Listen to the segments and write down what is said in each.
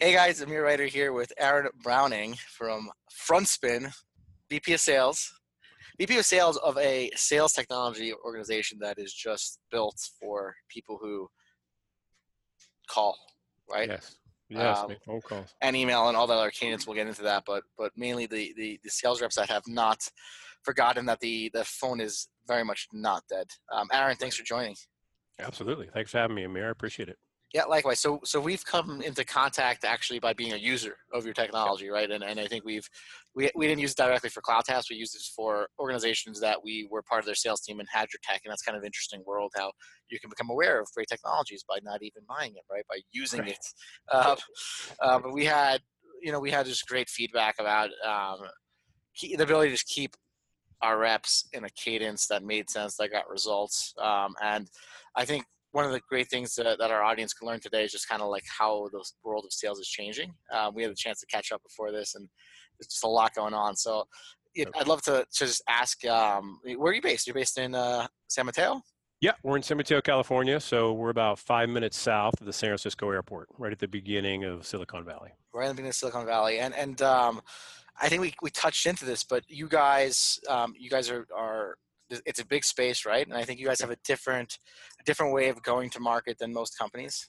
Hey guys, Amir Reiter here with Aaron Browning from FrontSpin, VP of Sales. VP of Sales of a sales technology organization that is just built for people who call, right? Yes. Yes, Um, phone calls. And email and all the other cadence. We'll get into that, but but mainly the, the the sales reps that have not forgotten that the the phone is very much not dead. Um, Aaron, thanks for joining. Absolutely. Thanks for having me, Amir. I appreciate it. Yeah, likewise. So so we've come into contact actually by being a user of your technology, right? And and I think we've we we didn't use it directly for CloudTask. We used it for organizations that we were part of their sales team and had your tech, and that's kind of interesting world how you can become aware of great technologies by not even buying it, right? By using Right. it. Uh, uh, but we had you know we had just great feedback about um, the ability to just keep our reps in a cadence that made sense, that got results, um, and I think one of the great things that, that our audience can learn today is just kind of like how the world of sales is changing. Um, we had a chance to catch up before this, and there's just a lot going on. So Okay. I'd love to, to just ask, um, where are you based? You're based in uh, San Mateo? Yeah, we're in San Mateo, California. So we're about five minutes south of the San Francisco airport, right at the beginning of Silicon Valley. Right in the beginning of Silicon Valley, and and um, I think we, we touched into this, but you guys um, you guys are are it's a big space, right? And I think you guys have a different different way of going to market than most companies,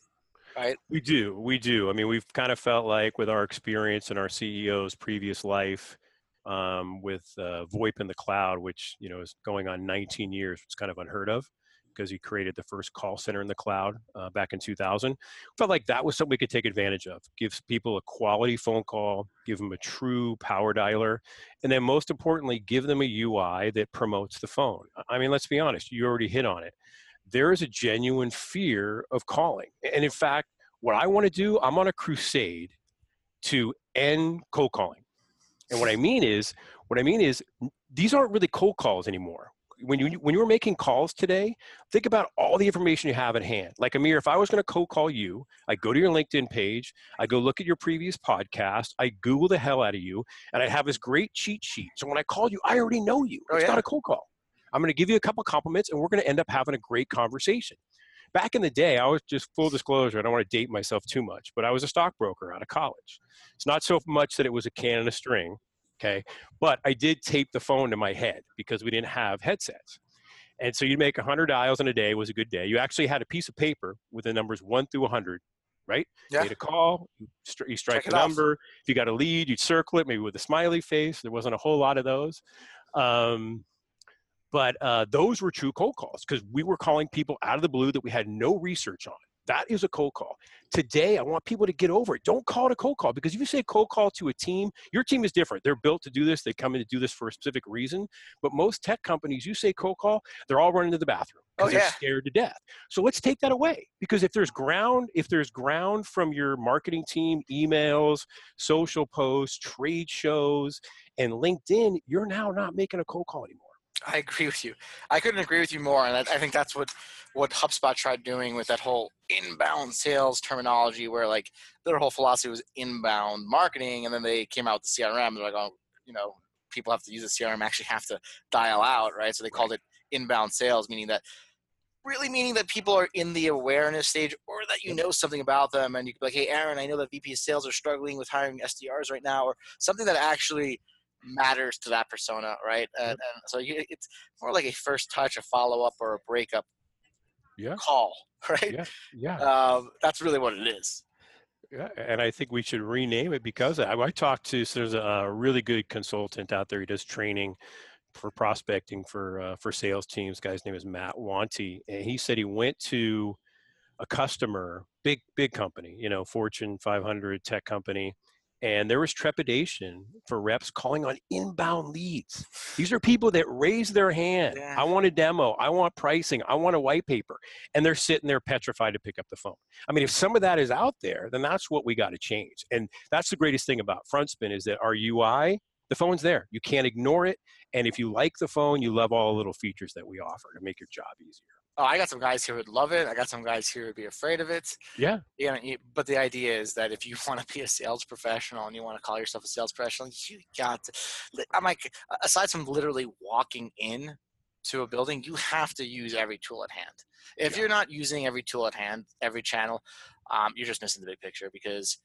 right? We do. We do. I mean, we've kind of felt like with our experience and our CEO's previous life um, with uh, VoIP in the cloud, which, you know, is going on 19 years, it's kind of unheard of because he created the first call center in the cloud uh, back in 2000. Felt like that was something we could take advantage of. Gives people a quality phone call, give them a true power dialer, and then most importantly, give them a UI that promotes the phone. I mean, let's be honest, you already hit on it. There is a genuine fear of calling. And in fact, what I want to do, I'm on a crusade to end cold calling. And what I mean is, what I mean is, these aren't really cold calls anymore. When you when you were making calls today, think about all the information you have at hand. Like Amir, if I was going to cold call you, I go to your LinkedIn page, I go look at your previous podcast, I Google the hell out of you, and I have this great cheat sheet. So when I call you, I already know you. Oh, It's yeah. not a cold call. I'm going to give you a couple compliments, and we're going to end up having a great conversation. Back in the day, I was just full disclosure. I don't want to date myself too much, but I was a stockbroker out of college. It's not so much that it was a can and a string, okay? But I did tape the phone to my head because we didn't have headsets. And so you'd make 100 dials in a day was a good day. You actually had a piece of paper with the numbers 1 through 100, right? Yeah. You made a call, you, stri- you strike Check the it off. number. If you got a lead, you'd circle it, maybe with a smiley face. There wasn't a whole lot of those. Um, but uh, those were true cold calls because we were calling people out of the blue that we had no research on. That is a cold call. Today, I want people to get over it. Don't call it a cold call because if you say cold call to a team, your team is different. They're built to do this. They come in to do this for a specific reason. But most tech companies, you say cold call, they're all running to the bathroom Oh, because they're scared to death. So let's take that away because if there's ground, if there's ground from your marketing team, emails, social posts, trade shows, and LinkedIn, you're now not making a cold call anymore. I agree with you. I couldn't agree with you more, and I, I think that's what what HubSpot tried doing with that whole inbound sales terminology, where like their whole philosophy was inbound marketing, and then they came out with the CRM. They're like, oh, you know, people have to use the CRM, actually have to dial out, right? So they called it inbound sales, meaning that really meaning that people are in the awareness stage or that you mm-hmm. know something about them and you can be like hey aaron i know that vp of sales are struggling with hiring sdrs right now or something that actually matters to that persona right and, and so you, it's more like a first touch a follow-up or a breakup Yeah. call right Yeah. Yeah. um, that's really what it is Yeah, and I think we should rename it because I, I talked to so there's a really good consultant out there. He does training for prospecting for uh, for sales teams. Guy's name is Matt Wanty, and he said he went to a customer, big big company, you know, Fortune 500 tech company, and there was trepidation for reps calling on inbound leads. These are people that raise their hand. Yeah. I want a demo. I want pricing. I want a white paper, and they're sitting there petrified to pick up the phone. I mean, if some of that is out there, then that's what we got to change. And that's the greatest thing about FrontSpin is that our UI, the phone's there. You can't ignore it. And if you like the phone, you love all the little features that we offer to make your job easier. Oh, i got some guys here who would love it i got some guys here who would be afraid of it Yeah. you know, you- but the idea is that if you want to be a sales professional and you want to call yourself a sales professional, you got to. I'm like, aside from literally walking in to a building, you have to use every tool at hand. If Yeah. you're not using every tool at hand, every channel, um, you're just missing the big picture because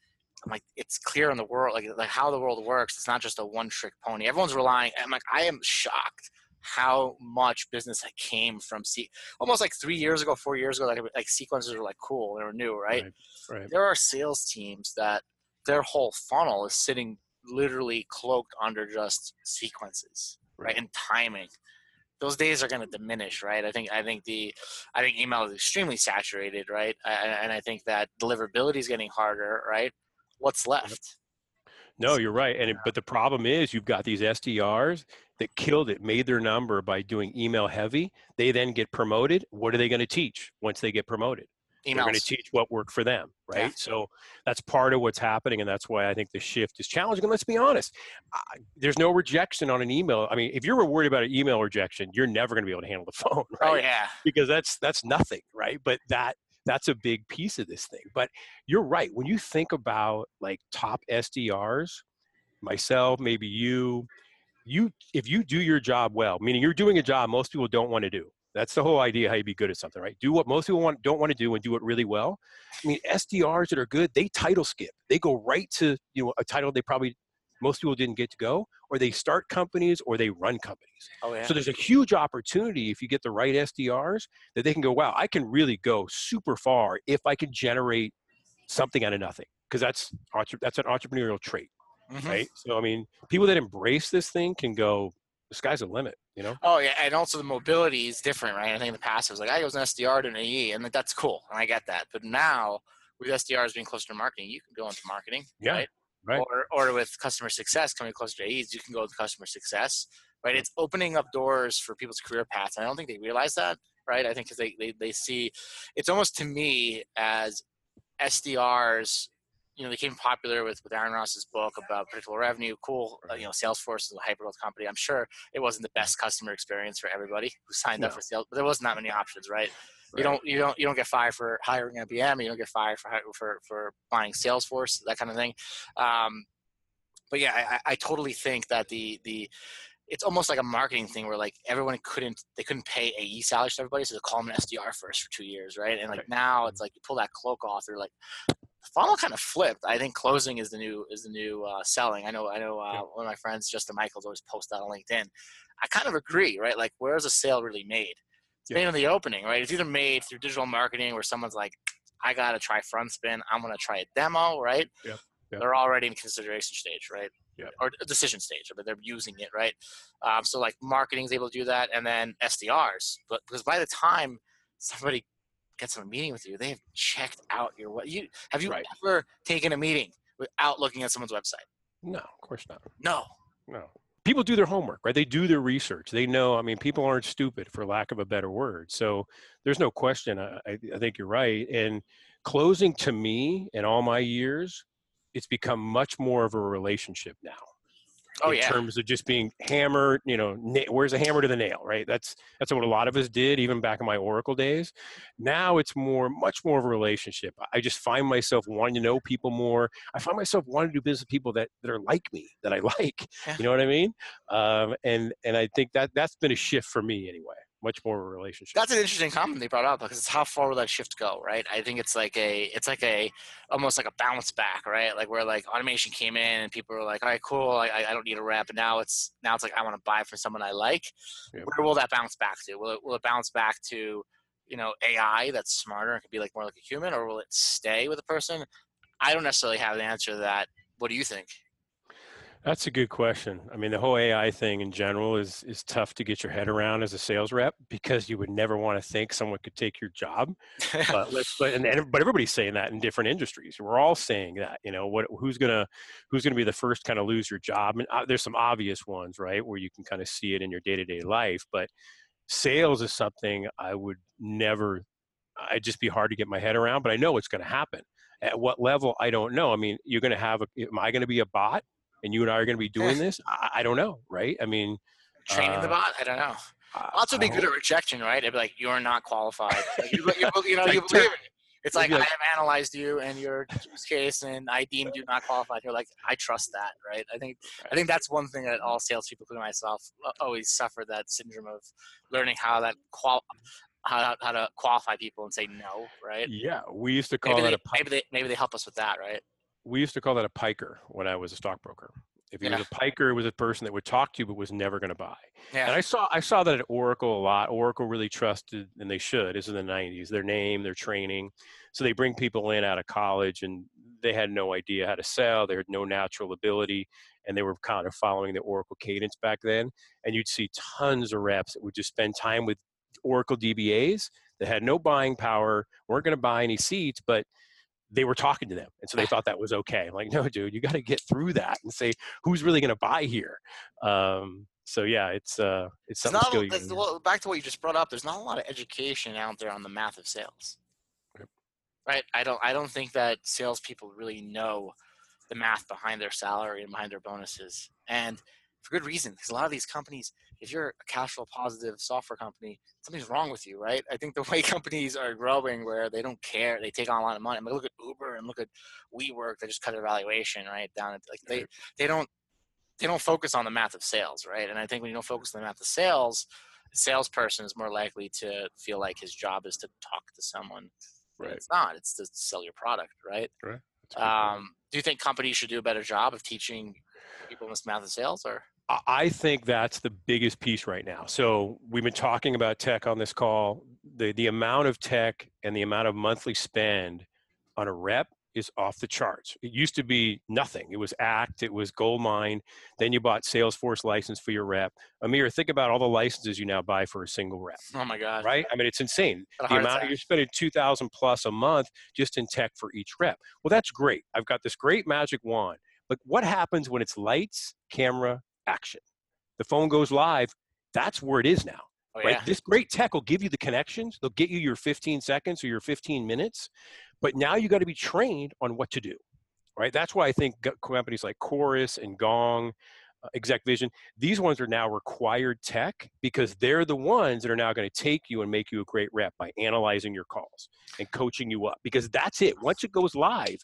I'm like, it's clear in the world, like like how the world works. It's not just a one trick pony. Everyone's relying. I'm like, I am shocked how much business came from see almost like three years ago, four years ago, like like sequences were like cool, they were new, right? Right. right. There are sales teams that their whole funnel is sitting literally cloaked under just sequences, right, Right. and timing. Those days are going to diminish, right? I think I think the I think email is extremely saturated, right? And I think that deliverability is getting harder, right? What's left? No, you're right. And it, but the problem is you've got these SDRs that killed it, made their number by doing email heavy. They then get promoted. What are they going to teach once they get promoted? They're going to teach what worked for them, right? Yeah. So that's part of what's happening, and that's why I think the shift is challenging. And let's be honest, I, there's no rejection on an email. I mean, if you're worried about an email rejection, you're never going to be able to handle the phone, oh, right? Oh yeah. because that's that's nothing right but that that's a big piece of this thing but you're right when you think about like top sdrs myself maybe you you if you do your job well meaning you're doing a job most people don't want to do that's the whole idea how you be good at something right do what most people want don't want to do and do it really well i mean sdrs that are good they title skip they go right to you know a title they probably most people didn't get to go or they start companies or they run companies Oh yeah. so there's a huge opportunity if you get the right SDRs that they can go, wow, I can really go super far if I can generate something out of nothing. Because that's that's an entrepreneurial trait, Mhm. right? So I mean, people that embrace this thing can go, the sky's the limit, you know? Oh yeah, and also the mobility is different, right? I think in the past it was like I was an SDR to an AE, and like, that's cool, and I get that. But now with SDRs being closer to marketing, you can go into marketing, Yeah, right? right. Or or with customer success coming closer to AEs, you can go to customer success, right? It's opening up doors for people's career paths. And I don't think they realize that, right? I think because they, they they see, it's almost to me as SDRs. You know, they became popular with, with Aaron Ross's book about predictable revenue. Cool, uh, you know, Salesforce is a hyper growth company. I'm sure it wasn't the best customer experience for everybody who signed up for sales, but there wasn't that many options, right? You don't you don't you don't get fired for hiring IBM. You don't get fired for for for buying Salesforce, that kind of thing. Um, but yeah, I I totally think that the the it's almost like a marketing thing where like everyone couldn't they couldn't pay AE salaries to everybody, so they call them an SDR first for two years, right? And like Right. now it's like you pull that cloak off, they're like the funnel kind of flipped. I think closing is the new is the new uh, selling. I know I know uh, Yeah. one of my friends, Justin Michaels, always post that on LinkedIn. I kind of agree, right? Like where's a sale really made? It's Yeah. made in the opening, right? It's either made through digital marketing where someone's like, I gotta try FrontSpin, I'm gonna try a demo, right? Yep. Yep. They're already in consideration stage, right? Yep. Or decision stage, but they're using it, right? Um, so like marketing is able to do that, and then SDRs. But because by the time somebody gets on a meeting with you, they have checked out your what you have you Right. ever taken a meeting without looking at someone's website? No, of course not. No. No. People do their homework, right? They do their research. They know, I mean, people aren't stupid for lack of a better word. So there's no question. I I think you're right. And closing to me in all my years, it's become much more of a relationship now. Oh in yeah. terms of just being hammered, you know, na- where's the hammer to the nail, right? That's that's what a lot of us did, even back in my Oracle days. Now it's more, much more of a relationship. I just find myself wanting to know people more. I find myself wanting to do business with people that that are like me, that I like. Yeah. You know what I mean? Um, and and I think that that's been a shift for me anyway. Much more of a relationship. That's an interesting comment they brought up because it's how far will that shift go, right? I think it's like a, it's like a, almost like a bounce back, right? Like where like automation came in and people were like, all right, cool, I, I don't need a rep, and now it's now it's like I want to buy from someone I like. Yep. Where will that bounce back to? Will it will it bounce back to, you know, AI that's smarter and could be like more like a human, or will it stay with a person? I don't necessarily have the answer to that. What do you think? That's a good question. I mean, the whole AI thing in general is is tough to get your head around as a sales rep because you would never want to think someone could take your job. But let's but and, and but everybody's saying that in different industries. We're all saying that. You know, what who's gonna who's gonna be the first kind of lose your job? And uh, there's some obvious ones, right, where you can kind of see it in your day to day life. But sales is something I would never. I'd just be hard to get my head around. But I know it's going to happen. At what level, I don't know. I mean, you're going to have. A, am I going to be a bot? And you and I are going to be doing this? I, I don't know, right? I mean, Training the uh, bot? I don't know. Would be good at rejection, right? It'd be like, you're not qualified. Like, you, you, you know, Like, you believe it. It's it'd like, I have analyzed you and your use case, and I deemed you not qualified. You're like, I trust that, right? I think, I think that's one thing that all salespeople, including myself, always suffer that syndrome of learning how that qual, how, how to qualify people and say no, right? Yeah, we used to call Maybe that they, a maybe they maybe they help us with that, right? We used to call that a piker when I was a stockbroker. If he Yeah. was a piker, it was a person that would talk to you but was never going to buy. Yeah. And I saw I saw that at Oracle a lot. Oracle really trusted, and they should. This is in the '90s. Their name, their training. So they bring people in out of college, and they had no idea how to sell. They had no natural ability, and they were kind of following the Oracle cadence back then. And you'd see tons of reps that would just spend time with Oracle DBAs that had no buying power, weren't going to buy any seats, but they were talking to them, and so they thought that was okay. I'm like, no, dude, you got to get through that and say who's really going to buy here. Um, so yeah, it's uh, it's something not, a- you there's- can- well, back to what you just brought up. There's not a lot of education out there on the math of sales. Right. I don't. I don't think that salespeople really know the math behind their salary and behind their bonuses, and for good reason. Because a lot of these companies, if you're a cash flow positive software company, something's wrong with you, right? I think the way companies are growing, where they don't care, they take on a lot of money. I mean, look at Uber and look at WeWork. They just cut their valuation right down. At, like they, they don't they don't focus on the math of sales, right? And I think when you don't focus on the math of sales, a salesperson is more likely to feel like his job is to talk to someone. Right. It's not. It's to sell your product, right? That's a good point. Um, do you think companies should do a better job of teaching people this math of sales, or I- think that's the biggest piece right now. So we've been talking about tech on this call. The the amount of tech and the amount of monthly spend on a rep is off the charts. It used to be nothing. It was Act, it was Goldmine. Then you bought Salesforce license for your rep. Amir, think about all the licenses you now buy for a single rep, oh my god, right? I mean, it's insane. The amount attack. you're spending two thousand plus a month just in tech for each rep. Well, that's great. I've got this great magic wand. But what happens when it's lights, camera, action? The phone goes live. That's where it is now oh, right? yeah. This great tech will give you the connections. They'll get you your 15 seconds or your 15 minutes, but now you got to be trained on what to do, right? That's why I think companies like Chorus and Gong, uh, Exec Vision, these ones are now required tech because they're the ones that are now going to take you and make you a great rep by analyzing your calls and coaching you up because that's it. Once it goes live,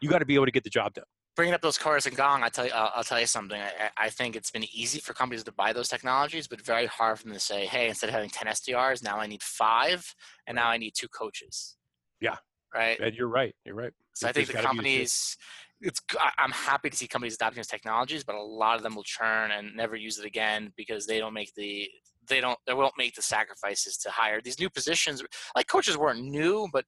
you got to be able to get the job done. Bringing up those Chorus and Gong, I tell you, I'll, I'll tell you something. I, I- think it's been easy for companies to buy those technologies, but very hard for them to say, "Hey, instead of having ten SDRs, now I need five, and now I need two coaches." Yeah. Right. And you're right. You're right. So I think the gotta be a companies, it's I'm happy to see companies adopting these technologies, but a lot of them will churn and never use it again because they don't make the they don't they won't make the sacrifices to hire these new positions. Like coaches weren't new, but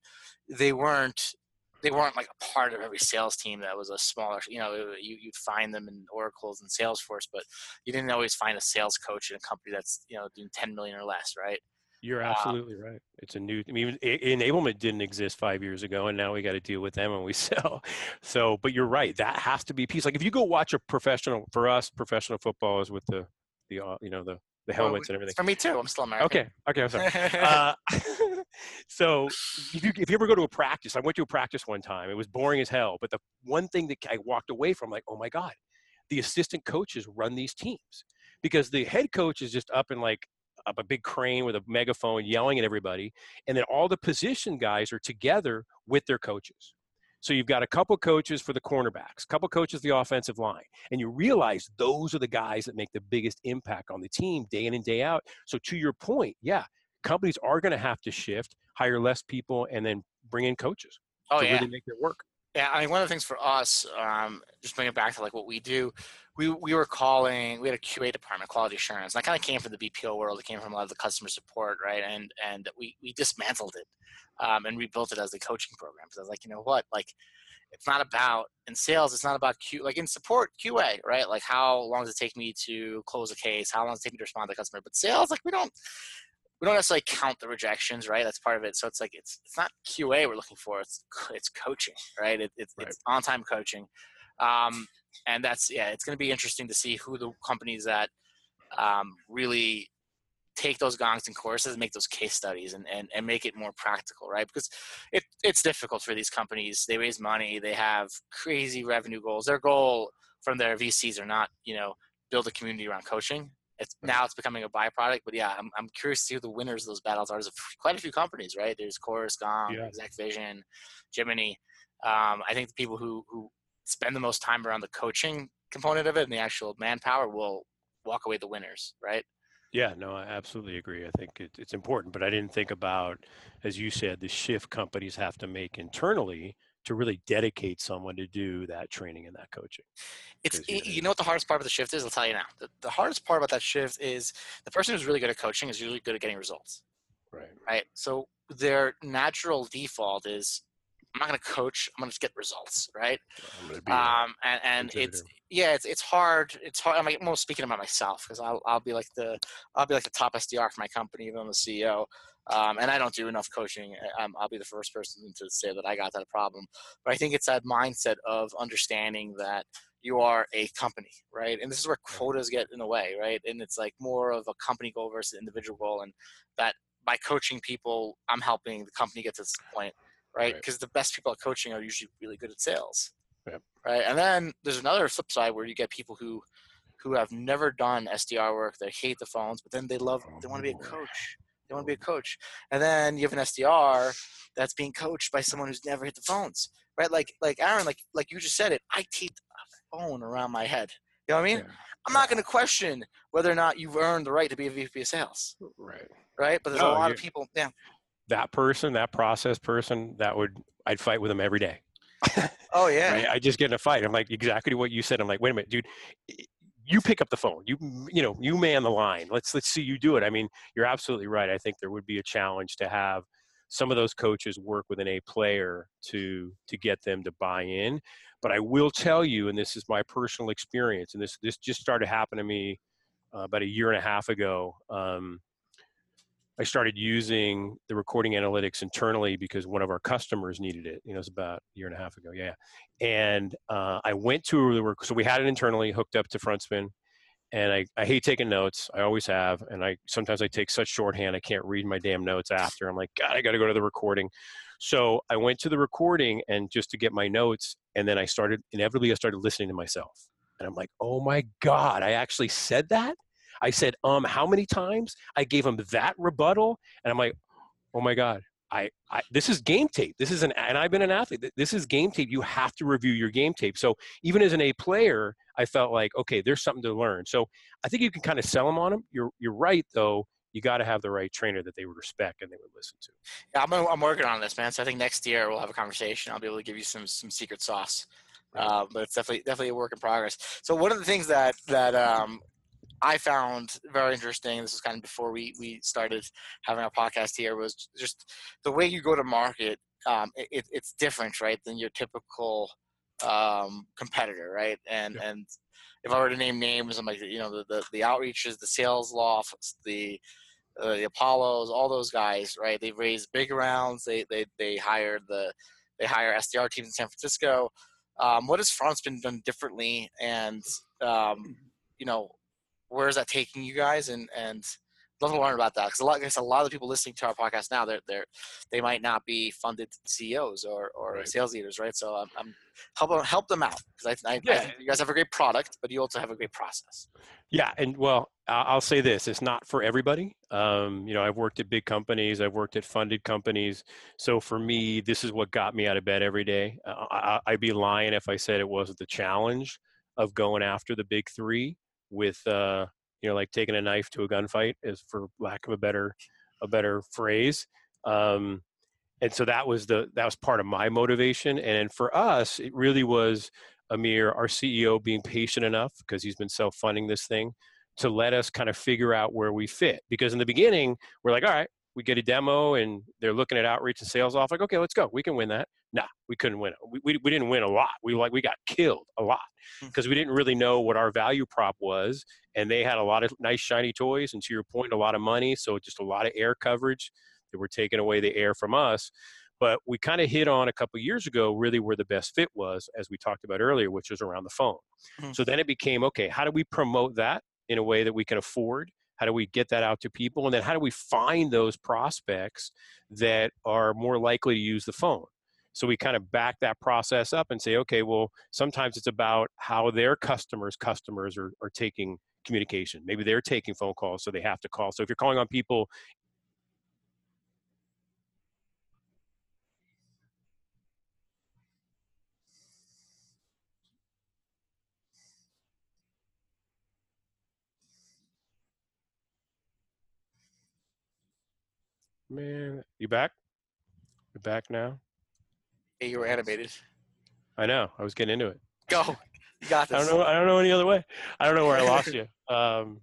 they weren't they weren't like a part of every sales team that was a smaller you know you, you'd find them in oracles and salesforce but you didn't always find a sales coach in a company that's you know doing 10 million or less right You're Uh, absolutely right. It's a new. I mean, enablement didn't exist five years ago, and now we got to deal with them when we sell. So, but you're right. That has to be a piece. Like if you go watch a professional, for us, professional football is with the the uh, you know the the helmets and everything. for me too i'm still american Okay. Okay. I'm sorry. Uh, so if you, if you ever go to a practice, I went to a practice one time. It was boring as hell, but the one thing that I walked away from, like, oh my god, the assistant coaches run these teams because the head coach is just up in like up a big crane with a megaphone yelling at everybody, and then all the position guys are together with their coaches. So you've got a couple coaches for the cornerbacks, a couple coaches the offensive line, and you realize those are the guys that make the biggest impact on the team day in and day out. So to your point, yeah, companies are going to have to shift, hire less people, and then bring in coaches oh to yeah really make it work. Yeah, I mean, one of the things for us, um, just bring it back to like what we do, we we were calling, we had a QA department, quality assurance. And that kind of came from the BPO world. It came from a lot of the customer support, right? And and we we dismantled it um, and rebuilt it as a coaching program. So I was like, you know what, like. It's not about in sales. It's not about Q like in support QA, right? Like how long does it take me to close a case? How long does it take me to respond to the customer? But sales, like we don't we don't necessarily count the rejections, right? That's part of it. So it's like it's it's not QA we're looking for. It's it's coaching, right? It, it's Right. it's on time coaching, um, and that's yeah. It's going to be interesting to see who the companies that um, really take those gongs and courses, and make those case studies, and, and and make it more practical, right? Because it it's difficult for these companies. They raise money. They have crazy revenue goals. Their goal from their VCs are not you know build a community around coaching. It's Right. now it's becoming a byproduct, but yeah, I'm, I'm curious to see who the winners of those battles are. There's quite a few companies, right? There's Chorus, Gong, Yeah. Exec Vision, Gemini. Um, I think the people who who spend the most time around the coaching component of it and the actual manpower will walk away the winners, right? Yeah, no, I absolutely agree. I think it, it's important, but I didn't think about, as you said, the shift companies have to make internally to really dedicate someone to do that training and that coaching. It's it, you know what the hardest part of the shift is. I'll tell you now. The, the hardest part about that shift is the person who's really good at coaching is usually good at getting results. Right. Right. So their natural default is I'm not going to coach. I'm going to get results, right? Um, and and it's yeah, it's it's hard. It's hard. I'm like, speaking about myself because I'll I'll be like the I'll be like the top SDR for my company, even though I'm the CEO. Um, and I don't do enough coaching. Um, I'll be the first person to say that I got that problem. But I think it's that mindset of understanding that you are a company, right? And this is where quotas get in the way, right? And it's like more of a company goal versus individual goal, and that by coaching people, I'm helping the company get to this point right? Because right. the best people at coaching are usually really good at sales, yep. right? And then there's another flip side where you get people who who have never done SDR work, they hate the phones, but then they love, they want to be a oh, coach. They want to be a coach. And then you have an SDR that's being coached by someone who's never hit the phones, right? Like, like Aaron, like, like you just said it, I taped a phone around my head. You know what I mean? Yeah. I'm not going to question whether or not you've earned the right to be a VP of sales. Right. Right. But there's no, a lot of people. Yeah that person, that process person, that would I'd fight with them every day. oh yeah. right? I just get in a fight. I'm like exactly what you said. I'm like, wait a minute, dude. You pick up the phone. You you know you man the line. Let's let's see you do it. I mean, you're absolutely right. I think there would be a challenge to have some of those coaches work with an A player to to get them to buy in. But I will tell you, and this is my personal experience, and this this just started happening to me uh, about a year and a half ago. Um, I started using the recording analytics internally because one of our customers needed it. You know, it was about a year and a half ago. Yeah. And uh, I went to the, work. so we had it internally hooked up to FrontSpin. And I, I hate taking notes. I always have. And I sometimes I take such shorthand, I can't read my damn notes after. I'm like, God, I got to go to the recording. So I went to the recording and just to get my notes. And then I started, inevitably, I started listening to myself. And I'm like, oh my God, I actually said that? I said, um, how many times? I gave him that rebuttal, and I'm like, oh my god, I, I, this is game tape. This is an and I've been an athlete. This is game tape. You have to review your game tape. So even as an A player, I felt like okay, there's something to learn. So I think you can kind of sell them on them. You're you're right though. You got to have the right trainer that they would respect and they would listen to. Yeah, I'm, I'm working on this, man. So I think next year we'll have a conversation. I'll be able to give you some some secret sauce. Uh, but it's definitely definitely a work in progress. So one of the things that that um, I found very interesting. This was kind of before we we started having our podcast here. Was just the way you go to market. Um, it, it's different, right, than your typical um, competitor, right? And yeah. and if I were to name names, I'm like, you know, the the, the outreaches, the SalesLofts, the uh, the Apollos, all those guys, right? They've raised big rounds. They they they hired the they hire SDR teams in San Francisco. Um, what has FrontSpin done differently? And um, you know, where is that taking you guys and and love to learn about that because a lot, I guess a lot of the people listening to our podcast now, they're they're they might not be funded CEOs or or right. sales leaders, right? So I'm, I'm help help them out because I, I, yeah. I, think you guys have a great product, but you also have a great process. Yeah, and well, I'll say this: it's not for everybody. Um, you know, I've worked at big companies, I've worked at funded companies. So for me, this is what got me out of bed every day. Uh, I, I'd be lying if I said it wasn't the challenge of going after the big three with uh, you know like taking a knife to a gunfight is for lack of a better a better phrase um, and so that was the that was part of my motivation and for us it really was amir our ceo being patient enough because he's been self-funding this thing to let us kind of figure out where we fit because in the beginning we're like all right we get a demo and they're looking at outreach and SalesLoft like okay let's go we can win that nah we couldn't win we, we, we didn't win a lot we like we got killed a lot because hmm. we didn't really know what our value prop was and they had a lot of nice shiny toys and to your point a lot of money so just a lot of air coverage that were taking away the air from us but we kind of hit on a couple years ago really where the best fit was as we talked about earlier which was around the phone mm-hmm. so then it became okay how do we promote that in a way that we can afford how do we get that out to people? And then how do we find those prospects that are more likely to use the phone? So we kind of back that process up and say, okay, well, sometimes it's about how their customers' customers are, are taking communication. Maybe they're taking phone calls, so they have to call. So if you're calling on people Man, you back? You back now? You were animated. I know. I was getting into it. Go. You got this. I don't know. I don't know any other way. I don't know where I lost you. Um,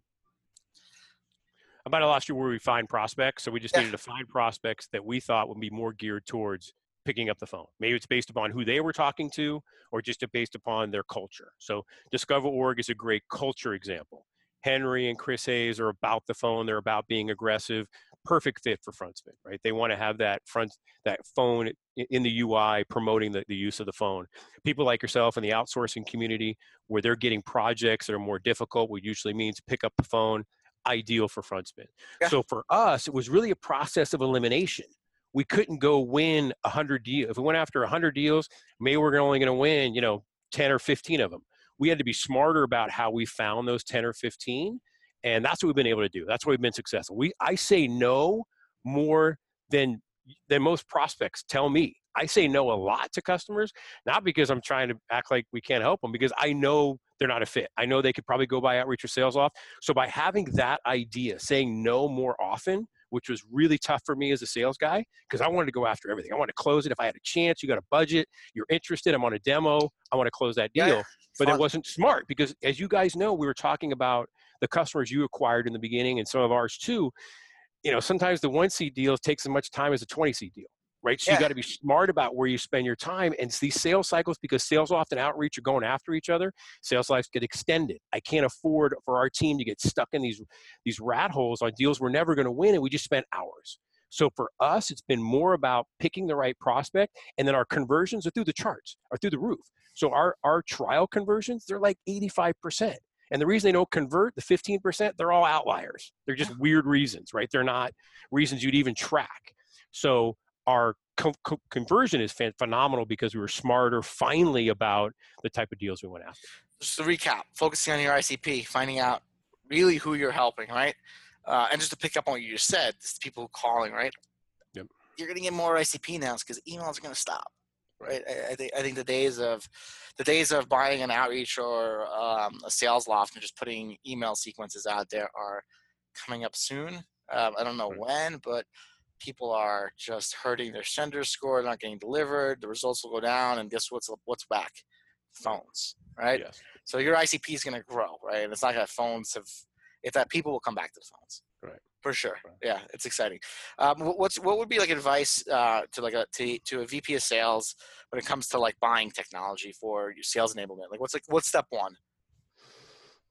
I might have lost you where we find prospects. So we just Yeah. needed to find prospects that we thought would be more geared towards picking up the phone. Maybe it's based upon who they were talking to, or just based upon their culture. So DiscoverOrg is a great culture example. Henry and Chris Hays are about the phone. They're about being aggressive. Perfect fit for FrontSpin, right? They want to have that front, that phone in the UI promoting the, the use of the phone. People like yourself in the outsourcing community, where they're getting projects that are more difficult, which usually means pick up the phone, ideal for FrontSpin. Yeah. So for us, it was really a process of elimination. We couldn't go win 100 deals. If we went after 100 deals, maybe we're only going to win, you know, 10 or 15 of them. We had to be smarter about how we found those 10 or 15. And that's what we've been able to do. That's why we've been successful. We I say no more than than most prospects tell me. I say no a lot to customers, not because I'm trying to act like we can't help them, because I know they're not a fit. I know they could probably go by outreach or SalesLoft. So by having that idea, saying no more often, which was really tough for me as a sales guy, because I wanted to go after everything. I wanted to close it if I had a chance. You got a budget, you're interested, I'm on a demo, I want to close that deal. Yeah, but it wasn't smart because as you guys know, we were talking about the customers you acquired in the beginning and some of ours too. You know, sometimes the one seat deals takes as much time as a 20 seat deal right? So Yeah. you got to be smart about where you spend your time. And these sales cycles, because SalesLoft and outreach are going after each other, sales lives get extended. I can't afford for our team to get stuck in these these rat holes on deals we're never going to win, and we just spent hours. So for us, it's been more about picking the right prospect, and then our conversions are through the charts, are through the roof. So our our trial conversions, they're like 85%. And the reason they don't convert, the 15%, they're all outliers. They're just weird reasons, right? They're not reasons you'd even track. So our co- co- conversion is phen- phenomenal because we were smarter finally about the type of deals we went after. just to recap, focusing on your ICP, finding out really who you're helping, right? Uh, and just to pick up on what you just said, it's people calling, right? Yep. You're going to get more ICP now because emails are going to stop, right? I, I think I think the days of the days of buying an outreach or um, a SalesLoft and just putting email sequences out there are coming up soon. Um, I don't know Right. when, but people are just hurting their sender score, not getting delivered. The results will go down, and guess what's what's back? Phones, right? Yes. So your ICP is going to grow, right? And it's not that phones have, if that people will come back to the phones, Right. For sure. Right. Yeah, it's exciting. Um, what's what would be like advice uh, to like a to, to a VP of sales when it comes to like buying technology for your sales enablement? Like, what's like what's step one?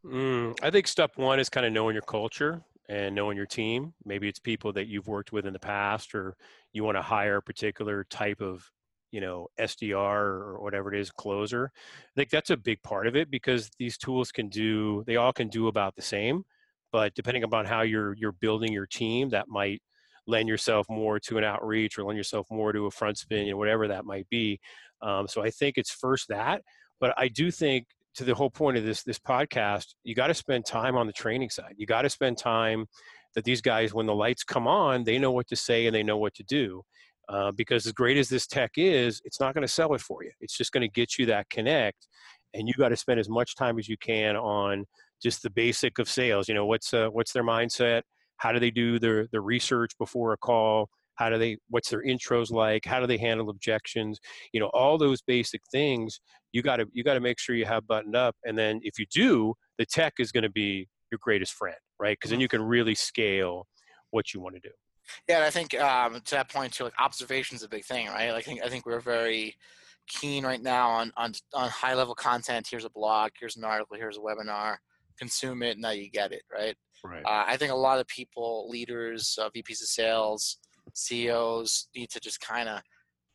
Mm, I think step one is kind of knowing your culture and knowing your team. Maybe it's people that you've worked with in the past, or you want to hire a particular type of, you know, SDR or whatever it is, closer. I think that's a big part of it because these tools can do, they all can do about the same, but depending upon how you're you're building your team, that might lend yourself more to an outreach or lend yourself more to a FrontSpin, you know, whatever that might be. Um, so I think it's first that, but I do think to the whole point of this this podcast, you got to spend time on the training side. You got to spend time that these guys, when the lights come on, they know what to say and they know what to do. Uh, because as great as this tech is, it's not going to sell it for you. It's just going to get you that connect, and you got to spend as much time as you can on just the basic of sales. You know, what's uh, what's their mindset? How do they do their the research before a call? How do they? What's their intros like? How do they handle objections? You know, all those basic things you got to you got to make sure you have buttoned up and then if you do the tech is going to be your greatest friend right because then you can really scale what you want to do Yeah, and I think um, to that point too, like observation is a big thing, right? Like, I think I think we're very keen right now on on on high level content. Here's a blog, here's an article, here's a webinar. Consume it, now you get it, right? right Uh, I think a lot of people, leaders, uh, VPs of sales, CEOs, need to just kind of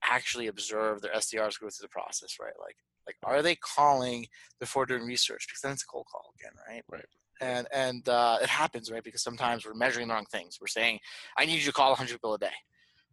actually observe their SDRs go through the process, right? Like, like are they calling before doing research? Because then it's a cold call again, right? Right. And and uh, it happens, right? Because sometimes we're measuring the wrong things. We're saying, I need you to call 100 people a day.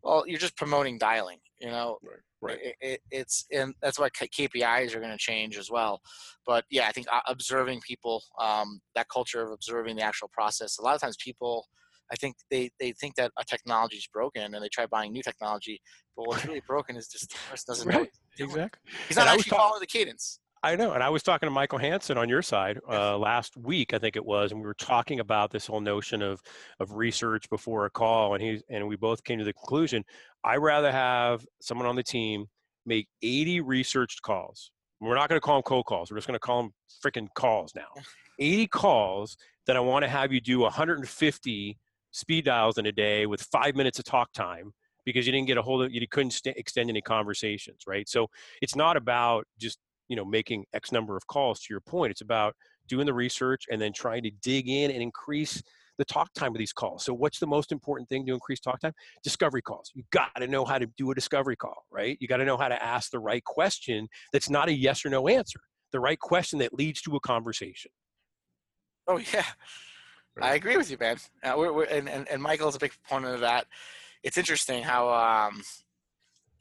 Well, you're just promoting dialing, you know. right It, it, it's and that's why KPIs are going to change as well. But yeah, I think uh, observing people, um, that culture of observing the actual process. A lot of times, people, I think they they think that a technology is broken and they try buying new technology. But what's really broken is just the person doesn't know. right exactly He's not And actually talk- following the cadence. I know, and I was talking to Michael Hansen on your side uh, last week, I think it was, and we were talking about this whole notion of of research before a call, and he and we both came to the conclusion: I rather have someone on the team make 80 researched calls. We're not going to call them cold calls. We're just going to call them freaking calls now. 80 calls that I want to have you do 150 speed dials in a day with five minutes of talk time because you didn't get a hold of you couldn't st- extend any conversations right? So it's not about just you know making x number of calls to your point. It's about doing the research and then trying to dig in and increase the talk time of these calls. So what's the most important thing to increase talk time? Discovery calls. You got to know how to do a discovery call right? You got to know how to ask the right question that's not a yes or no answer. The right question that leads to a conversation. Oh yeah I agree with you, man. Uh, we're, we're, and, and, and Michael's a big proponent of that. It's interesting how um,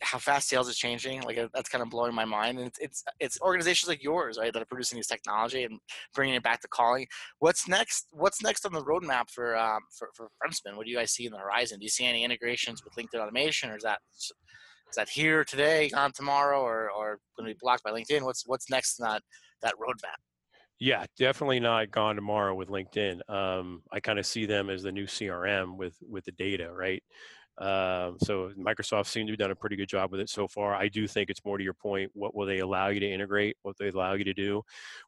how fast sales is changing. Like uh, that's kind of blowing my mind. And it's, it's it's organizations like yours, right, that are producing this technology and bringing it back to calling. What's next? What's next on the roadmap for um, for for Frontspin? What do you guys see in the horizon? Do you see any integrations with LinkedIn automation, or is that is that here today, gone tomorrow, or or going to be blocked by LinkedIn? What's what's next in that that roadmap? Yeah, definitely not gone tomorrow with LinkedIn. Um, I kind of see them as the new CRM with with the data, right? Um, so Microsoft seemed to have done a pretty good job with it so far. I do think it's more to your point. What will they allow you to integrate? What they allow you to do?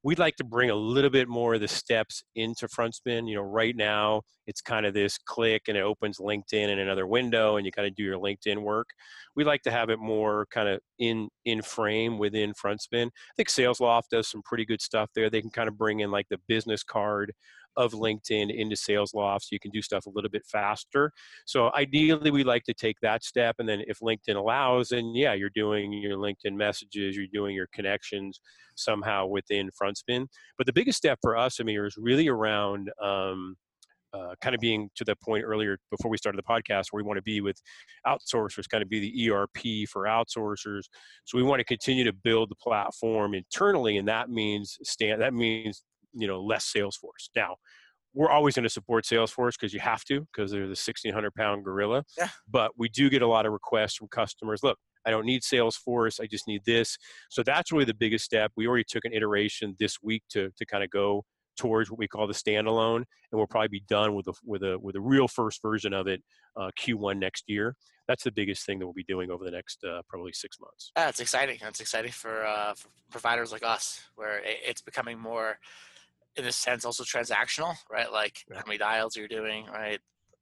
We'd like to bring a little bit more of the steps into FrontSpin. You know, right now it's kind of this click and it opens LinkedIn in another window, and you kind of do your LinkedIn work. We'd like to have it more kind of in in frame within FrontSpin. I think SalesLoft does some pretty good stuff there. They can kind of bring in like the business card of LinkedIn into SalesLoft so you can do stuff a little bit faster. So ideally, we like to take that step. And then if LinkedIn allows, then yeah, you're doing your LinkedIn messages, you're doing your connections somehow within FrontSpin. But the biggest step for us, Amir, is really around um, uh, kind of being to the point earlier before we started the podcast where we want to be with outsourcers, kind of be the ERP for outsourcers. So we want to continue to build the platform internally, and that means stand that means you know less Salesforce. Now, we're always going to support Salesforce because you have to because they're the 1600 pound gorilla. Yeah. But we do get a lot of requests from customers. Look, I don't need Salesforce. I just need this. So that's really the biggest step. We already took an iteration this week to to kind of go towards what we call the standalone, and we'll probably be done with a with a with a real first version of it uh, Q1 next year. That's the biggest thing that we'll be doing over the next uh, probably six months. That's exciting. That's exciting for, uh, for providers like us, where it's becoming more in a sense also transactional, right? Like yeah. how many dials you're doing, right?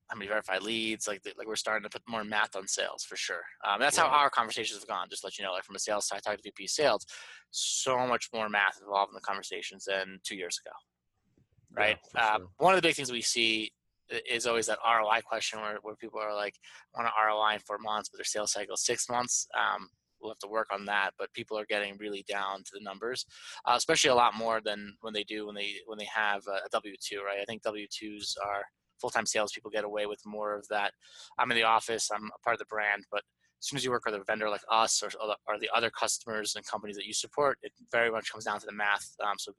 How many verified leads? Like like we're starting to put more math on sales for sure. Um, that's how our conversations have gone. Just let you know, like from a sales side, talking to VP sales, so much more math involved in the conversations than two years ago, right? Yeah, um, sure. One of the big things we see is always that ROI question where, where people are like, want an ROI in four months, but their sales cycle is six months. Um, we'll have to work on that. But people are getting really down to the numbers, uh, especially a lot more than when they do when they when they have a W two, right? I think W twos are full time salespeople get away with more of that. I'm in the office, I'm a part of the brand, but as soon as you work with a vendor like us or, or the other customers and companies that you support, it very much comes down to the math. Um, so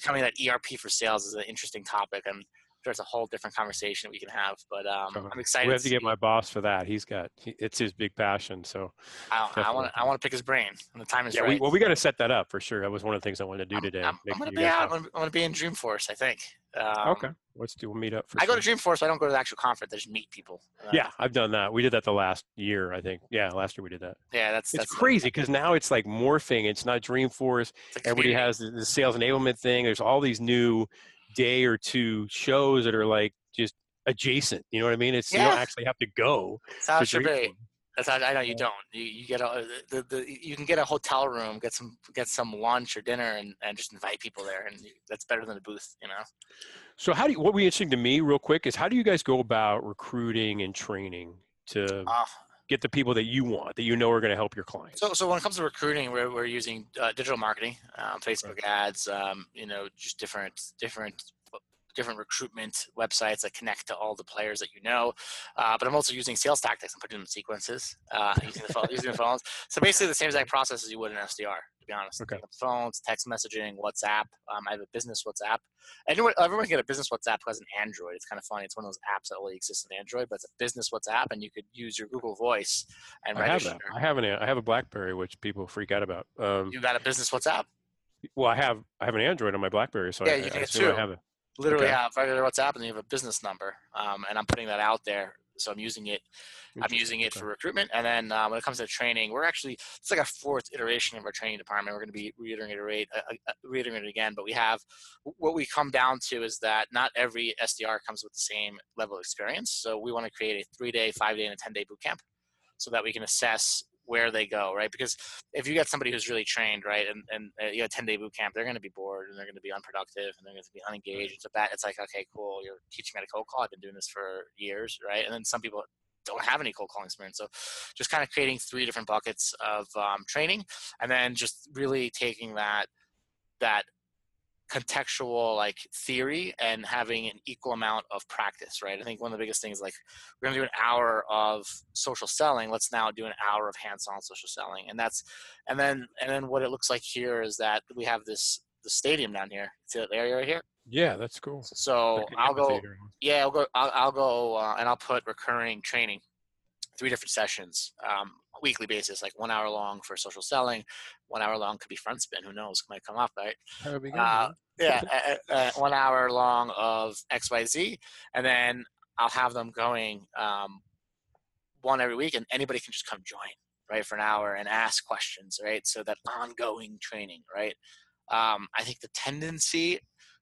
becoming that ERP for sales is an interesting topic. And there's a whole different conversation we can have. But um, I'm excited. We have to, to get my boss for that. He's got he, it's his big passion. So I want I want to pick his brain when the time is yeah, right. We, well, we got to set that up for sure. That was one of the things I wanted to do I'm, today. I'm, I'm going to be out. I'm going to be in Dreamforce. I think. Um, okay, let's do a meet up. I sure. go to Dreamforce. I don't go to the actual conference. I just meet people. Uh, yeah, I've done that. We did that the last year, I think. Yeah, last year we did that. Yeah, that's it's that's crazy because now it's like morphing. It's not Dreamforce. It's Everybody has the, the sales enablement thing. There's all these new day or two shows that are like just adjacent. You know what I mean? It's you don't actually have to go. That's how it should be. That's how, I know you don't. You, you get a the, the you can get a hotel room, get some get some lunch or dinner, and, and just invite people there, and that's better than a booth, you know. So how do you, what would be interesting to me, real quick, is how do you guys go about recruiting and training to uh, get the people that you want, that you know are going to help your clients? So, so when it comes to recruiting, we're, we're using uh, digital marketing, um, Facebook ads, um, you know, just different different different recruitment websites that connect to all the players that you know. Uh, but I'm also using sales tactics and putting them in sequences uh, using the phone, using the phones. So basically, the same exact process as you would in SDR. To be honest, okay. phones, text messaging, WhatsApp. Um, I have a business WhatsApp. Anyone, everyone can get a business WhatsApp who has an Android. It's kind of funny. It's one of those apps that only exists on Android, but it's a business WhatsApp, and you could use your Google Voice and I register. Have that. I have an I have a BlackBerry, which people freak out about. Um, you got a business WhatsApp. Well, I have I have an Android on my BlackBerry, so yeah, I, you can I, get two. I have it literally okay. have WhatsApp and you have a business number. Um, and I'm putting that out there So I'm using it. I'm using it for recruitment, and then uh, when it comes to training, we're actually it's like a fourth iteration of our training department. We're going to be reiterating it, uh, uh, reiterating it again, but we have what we come down to is that not every SDR comes with the same level of experience. So we want to create a three-day, five-day, and a ten-day boot camp so that we can assess where they go, right? Because if you get somebody who's really trained, right, and, and uh, you a 10 day boot camp, they're going to be bored and they're going to be unproductive and they're going to be unengaged. It's a bad, it's like, okay, cool. You're teaching me how to cold call. I've been doing this for years, right? And then some people don't have any cold calling experience. So just kind of creating three different buckets of um, training and then just really taking that, that contextual like theory and having an equal amount of practice right? I think one of the biggest things like we're going to do an hour of social selling let's now do an hour of hands-on social selling. And that's and then and then what it looks like here is that we have this the stadium down here. See that area right here? Yeah that's cool. So i'll go yeah i'll go i'll, I'll go uh, and i'll put recurring training three different sessions um, weekly basis, like one hour long for social selling, one hour long could be FrontSpin. Who knows? Might come up, right? Uh, yeah, uh, uh, one hour long of X, Y, Z, and then I'll have them going um, one every week, and anybody can just come join, right, for an hour and ask questions, right? So that ongoing training, right? Um, I think the tendency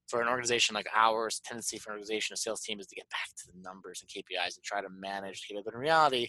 for an organization like ours, tendency for an organization, a sales team, is to get back to the numbers and KPIs and try to manage But in reality,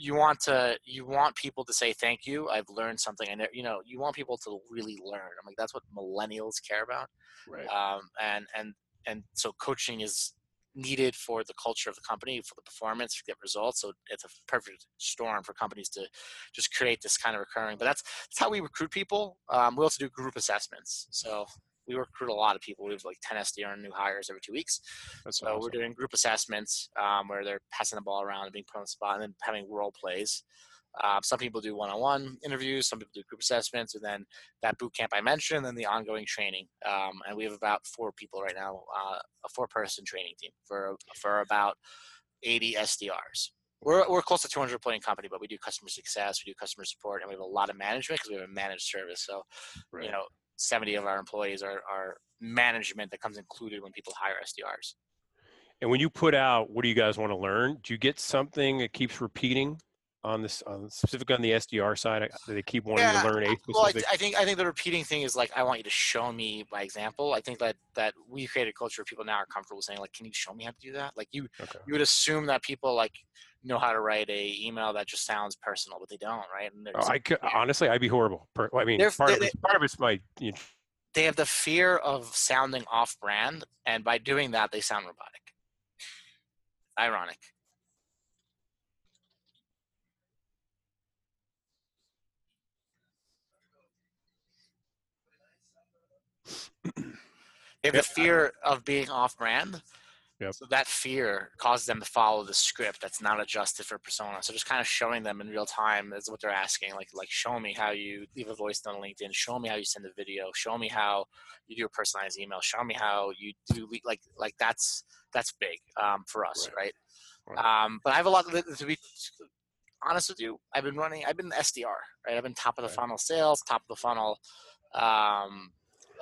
you want to you want people to say thank you i've learned something and you know you want people to really learn i'm like that's what millennials care about right. um, and and and so coaching is needed for the culture of the company for the performance to get results so it's a perfect storm for companies to just create this kind of recurring but that's that's how we recruit people um, we also do group assessments so we recruit a lot of people. We have like 10 SDR new hires every two weeks. That's so awesome. we're doing group assessments um, where they're passing the ball around and being put on the spot and then having role plays. Uh, some people do one-on-one interviews, some people do group assessments, and then that boot camp I mentioned, and then the ongoing training. Um, and we have about four people right now, uh, a four-person training team for for about 80 SDRs. We're, we're close to 200 employee company, but we do customer success, we do customer support, and we have a lot of management because we have a managed service. So, right. you know, 70 of our employees are, are management that comes included when people hire SDRs. And when you put out, what do you guys want to learn? Do you get something that keeps repeating on this, on specifically on the SDR side? Do they keep wanting yeah, to learn a specific? Well, I, I, think I think the repeating thing is like I want you to show me by example. I think that that we created a culture where people now are comfortable saying like, "Can you show me how to do that?" Like you okay. you would assume that people like know how to write a email that just sounds personal, but they don't, right? Oh, I could, honestly, I'd be horrible. I mean, part, they, of it's, part of it's my. You know, they have the fear of sounding off-brand, and by doing that, they sound robotic. Ironic. They have the fear of being off-brand, Yep. So that fear causes them to follow the script that's not adjusted for persona. So just kind of showing them in real time is what they're asking. Like, like show me how you leave a voice on LinkedIn. Show me how you send a video. Show me how you do a personalized email. Show me how you do like like that's that's big um, for us, right? right? right. Um, but I have a lot to be honest with you. I've been running. I've been SDR, right? I've been top of the right. funnel sales, top of the funnel um,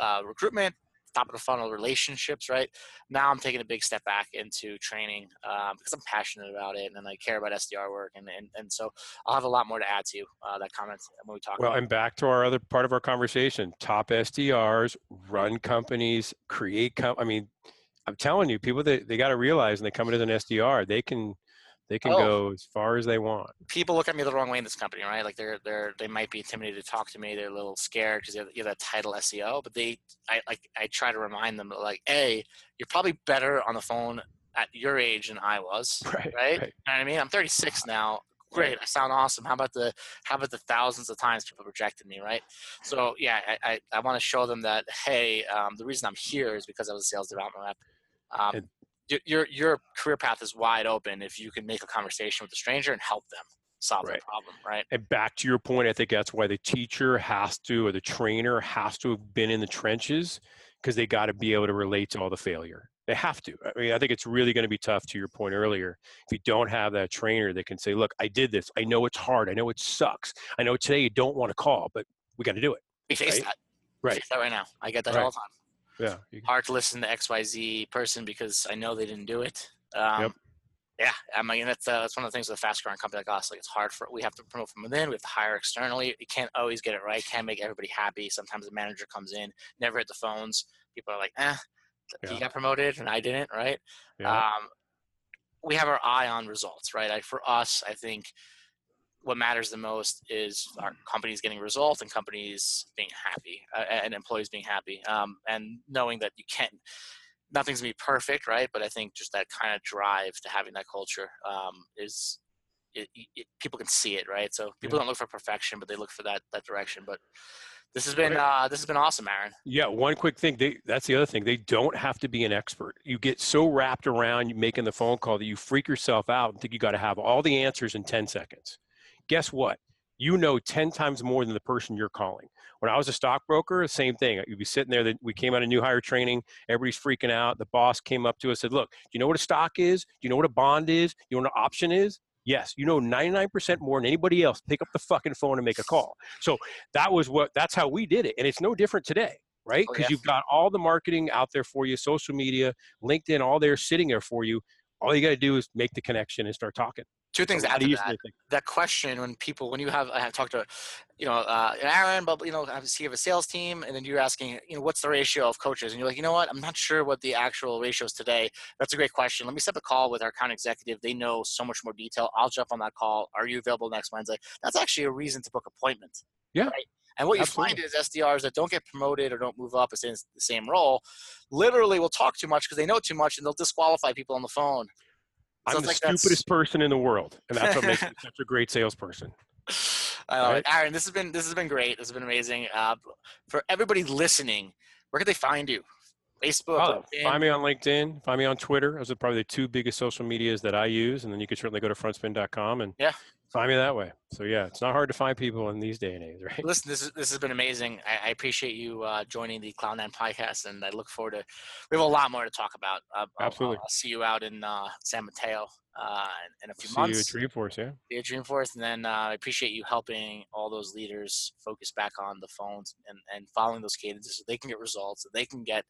uh, recruitment, top of the funnel relationships, right? Now I'm taking a big step back into training um, because I'm passionate about it and I care about SDR work. And, and, and so I'll have a lot more to add to uh, that comment when we talk Well, and back to our other part of our conversation, top SDRs, run companies, create, com- I mean, I'm telling you, people they, they got to realize when they come into an SDR, they can – they can oh. go as far as they want. People look at me the wrong way in this company, right? Like they're they're they might be intimidated to talk to me. They're a little scared because you have, you have that title CEO. But they, I like I try to remind them like, a, you're probably better on the phone at your age than I was, right? Right. right. You know what I mean? I'm 36 now. Great, I sound awesome. How about the how about the thousands of times people rejected me, right? So yeah, I I, I want to show them that hey, um, the reason I'm here is because I was a sales development rep. Um, and your your career path is wide open if you can make a conversation with a stranger and help them solve right. the problem, right? And back to your point, I think that's why the teacher has to, or the trainer has to have been in the trenches because they got to be able to relate to all the failure. They have to. I mean, I think it's really going to be tough to your point earlier. If you don't have that trainer that can say, look, I did this. I know it's hard. I know it sucks. I know today you don't want to call, but we got to do it. We face right? that. We right. face that right now. I get that right. all the time. Yeah. Hard to listen to XYZ person because I know they didn't do it. Um, yep. Yeah, I mean that's uh, that's one of the things with a fast growing company like us. Like it's hard for we have to promote from within. We have to hire externally. You can't always get it right. Can't make everybody happy. Sometimes the manager comes in, never hit the phones. People are like, eh, Yeah. he got promoted and I didn't, right? Yeah. Um, we have our eye on results, right? I, for us, I think what matters the most is our companies getting results and companies being happy uh, and employees being happy um, and knowing that you can't nothing's gonna be perfect right but i think just that kind of drive to having that culture um, is it, it, people can see it right so people don't look for perfection but they look for that that direction but this has been uh, this has been awesome aaron Yeah, one quick thing. They that's the other thing. They don't have to be an expert. You get so wrapped around making the phone call that you freak yourself out and think you got to have all the answers in 10 seconds. Guess what? You know 10 times more than the person you're calling. When I was a stockbroker, same thing. You'd be sitting there that we came out of new hire training, everybody's freaking out. The boss came up to us and said, Look, do you know what a stock is? Do you know what a bond is? Do you know what an option is? Yes, you know 99% more than anybody else. Pick up the fucking phone and make a call. So that was what that's how we did it. And it's no different today, right? Oh, Because you've got all the marketing out there for you, social media, LinkedIn, all there sitting there for you. All you got to do is make the connection and start talking. Two things A to lot add to easier that think. that question when people when you have I have talked to you know uh, Aaron, but you know obviously you have a sales team, and then you're asking you know what's the ratio of coaches, and you're like you know what I'm not sure what the actual ratio is today. That's a great question. Let me set up a call with our account executive. They know so much more detail. I'll jump on that call. Are you available next Wednesday? That's actually a reason to book appointment. Yeah. Right? And what you find is SDRs that don't get promoted or don't move up in the same role, literally will talk too much because they know too much, and they'll disqualify people on the phone. So I'm it's the like that's- stupidest person in the world, and that's what makes me such a great salesperson. I love Right? it, Aaron. This has been this has been great. This has been amazing. Uh, for everybody listening, where can they find you? Facebook. Oh, find me on LinkedIn, find me on Twitter. Those are probably the two biggest social medias that I use, and then you can certainly go to frontspin.com and Yeah. Find me that way. So yeah, it's not hard to find people in these day and age, right? Listen, this is, this has been amazing. I, I appreciate you uh, joining the Cloud Nine podcast, and I look forward to. We have a lot more to talk about. Uh, I'll- Absolutely. I'll, see you out in uh, San Mateo uh, in, in a few See months. you at Dreamforce, yeah. be a Dreamforce, and then uh, I appreciate you helping all those leaders focus back on the phones and, and following those cadences so they can get results, so they can get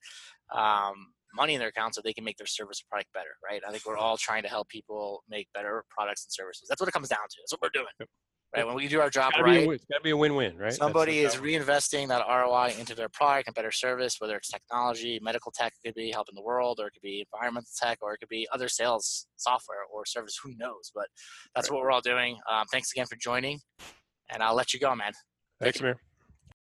um, money in their account, so they can make their service or product better, right? I think we're all trying to help people make better products and services. That's what it comes down to. That's what we're doing, Yep. right? When we do our job a right, it's got to be a win-win, right? Somebody is reinvesting that ROI into their product and better service, whether it's technology, medical tech, it could be helping the world, or it could be environmental tech, or it could be other sales software or service. Who knows? But that's Right. what we're all doing. Um, thanks again for joining, and I'll let you go, man. Thanks, Amir.